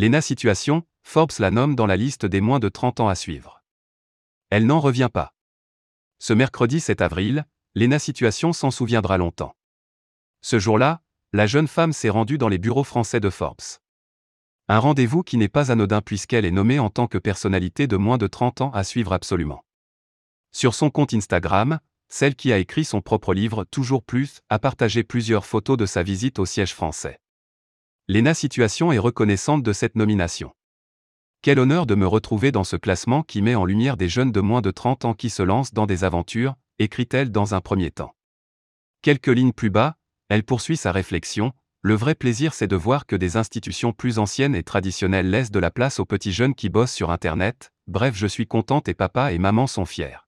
Lena Situation, Forbes la nomme dans la liste des moins de 30 ans à suivre. Elle n'en revient pas. Ce mercredi 7 avril, Lena Situation s'en souviendra longtemps. Ce jour-là, la jeune femme s'est rendue dans les bureaux français de Forbes. Un rendez-vous qui n'est pas anodin puisqu'elle est nommée en tant que personnalité de moins de 30 ans à suivre absolument. Sur son compte Instagram, celle qui a écrit son propre livre Toujours plus a partagé plusieurs photos de sa visite au siège français. Lena Situation est reconnaissante de cette nomination. Quel honneur de me retrouver dans ce classement qui met en lumière des jeunes de moins de 30 ans qui se lancent dans des aventures, écrit-elle dans un premier temps. Quelques lignes plus bas, elle poursuit sa réflexion, le vrai plaisir c'est de voir que des institutions plus anciennes et traditionnelles laissent de la place aux petits jeunes qui bossent sur Internet, bref je suis contente et papa et maman sont fiers.